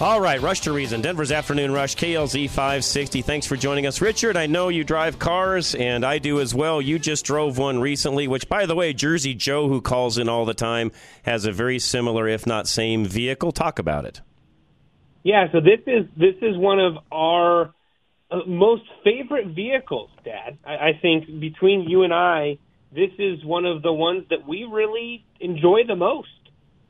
All right, Rush to Reason, Denver's Afternoon Rush, KLZ 560. Thanks for joining us. Richard, I know you drive cars, and I do as well. You just drove one recently, which, by the way, Jersey Joe, who calls in all the time, has a very similar, if not same, vehicle. Talk about it. Yeah, so this is this is one of our uh, most favorite vehicles, Dad. I, I think between you and I, this is one of the ones that we really enjoy the most.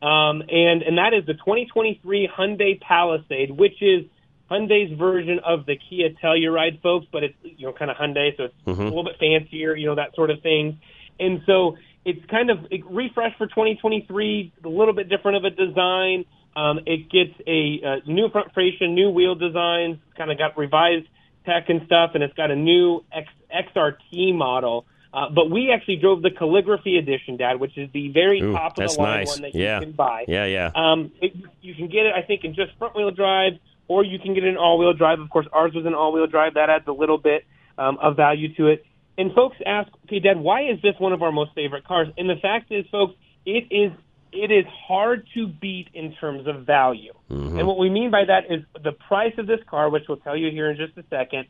Um, and and that is the 2023 Hyundai Palisade, which is Hyundai's version of the Kia Telluride, folks. But it's you know kind of Hyundai, so it's mm-hmm. a little bit fancier, you know that sort of thing. And so it's kind of refreshed for 2023, a little bit different of a design. Um, it gets a, a new front fascia, new wheel designs, kind of got revised tech and stuff, and it's got a new X, XRT model uh, but we actually drove the calligraphy edition, Dad, which is the very Ooh, top of the line nice. one that yeah. you can buy. Yeah, yeah. Um, it, you can get it, I think, in just front wheel drive, or you can get it in all wheel drive. Of course, ours was an all wheel drive. That adds a little bit um, of value to it. And folks ask, okay, Dad, why is this one of our most favorite cars? And the fact is, folks, it is it is hard to beat in terms of value. Mm-hmm. And what we mean by that is the price of this car, which we'll tell you here in just a second,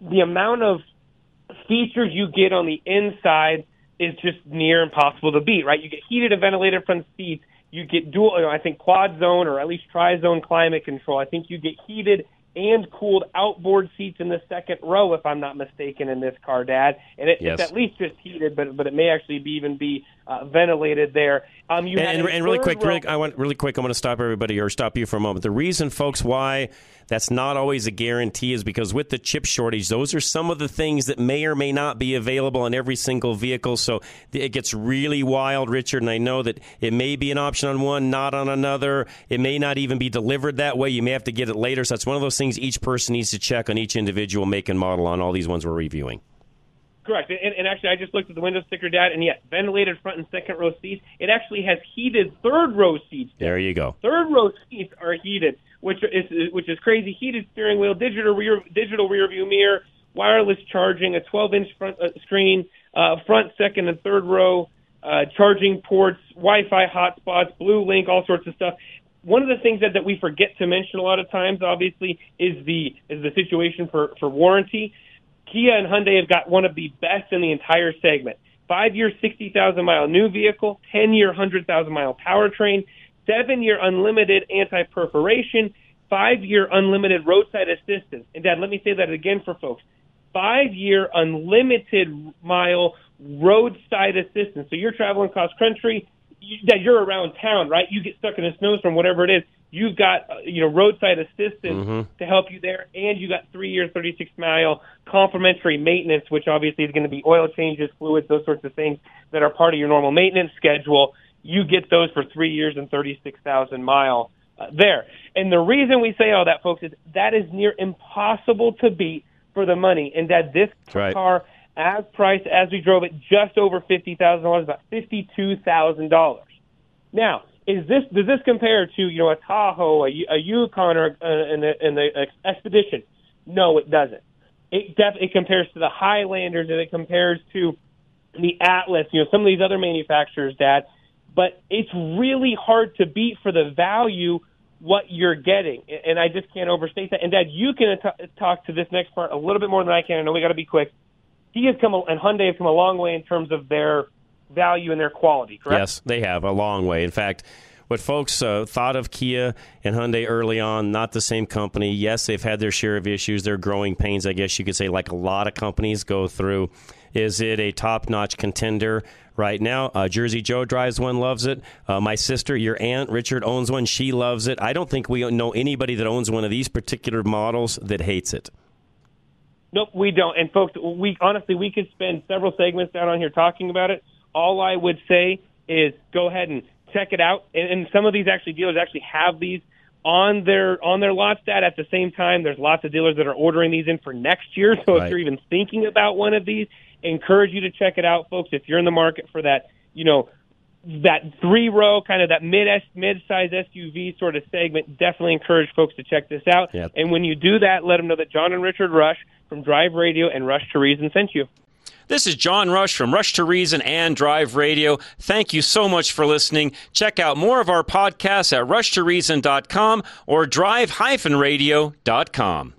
the amount of features you get on the inside is just near impossible to beat, right? You get heated and ventilated front seats. You get dual, you know, I think quad zone or at least tri zone climate control. I think you get heated and cooled outboard seats in the second row, if I'm not mistaken, in this car, Dad. And it, yes. it's at least just heated, but but it may actually be even be uh, ventilated there. Um, you and, and, and really quick, really, I want really quick. I want to stop everybody or stop you for a moment. The reason, folks, why that's not always a guarantee is because with the chip shortage, those are some of the things that may or may not be available on every single vehicle. So it gets really wild, Richard. And I know that it may be an option on one, not on another. It may not even be delivered that way. You may have to get it later. So that's one of those things each person needs to check on each individual make and model on all these ones we're reviewing. Correct. And, and actually, I just looked at the window sticker, Dad, and yet ventilated front and second row seats. It actually has heated third row seats. Dad. There you go. Third row seats are heated, which is which is crazy. Heated steering wheel, digital rear digital rear view mirror, wireless charging, a 12 inch front uh, screen, uh, front, second, and third row uh, charging ports, Wi-Fi hotspots, Blue Link, all sorts of stuff one of the things that, that we forget to mention a lot of times, obviously, is the is the situation for, for warranty. Kia and Hyundai have got one of the best in the entire segment. Five year, 60,000 mile new vehicle, 10 year, 100,000 mile powertrain, seven year unlimited anti perforation, five year unlimited roadside assistance. And Dad, let me say that again for folks. Five year unlimited mile roadside assistance. So you're traveling cross country, you, that you're around town, right? You get stuck in a snowstorm, whatever it is You've got uh, you know roadside assistance mm-hmm. to help you there, and you got three year, 36 mile complimentary maintenance, which obviously is going to be oil changes, fluids, those sorts of things that are part of your normal maintenance schedule. You get those for three years and 36,000 mile uh, there. And the reason we say all that, folks, is that is near impossible to beat for the money. And that this right. car, as priced as we drove it, just over fifty thousand dollars, about fifty-two thousand dollars. Now, is this does this compare to you know a Tahoe, a, a Yukon, or uh, an expedition? No, it doesn't. It def- it compares to the Highlanders and it compares to the Atlas. You know some of these other manufacturers, Dad. But it's really hard to beat for the value what you're getting, and I just can't overstate that. And Dad, you can t- talk to this next part a little bit more than I can. I know we got to be quick. He has come and Hyundai has come a long way in terms of their value and their quality, correct? Yes, they have a long way. In fact, what folks uh, thought of Kia and Hyundai early on, not the same company. Yes, they've had their share of issues, their growing pains, I guess you could say, like a lot of companies go through. Is it a top notch contender right now? Uh, Jersey Joe drives one, loves it. Uh, my sister, your aunt, Richard, owns one. She loves it. I don't think we know anybody that owns one of these particular models that hates it. Nope, we don't. And folks, we honestly we could spend several segments down on here talking about it all I would say is go ahead and check it out. And, and some of these actually dealers actually have these on their on their lot stat at the same time. There's lots of dealers that are ordering these in for next year. So right. if you're even thinking about one of these, encourage you to check it out, folks. If you're in the market for that, you know, that three row kind of that mid mid size SUV sort of segment, definitely encourage folks to check this out. Yep. And when you do that, let them know that John and Richard Rush from Drive Radio and Rush to Reason sent you. This is John Rush from Rush to Reason and Drive Radio. Thank you so much for listening. Check out more of our podcasts at rushtoreason.com or drive-radio.com.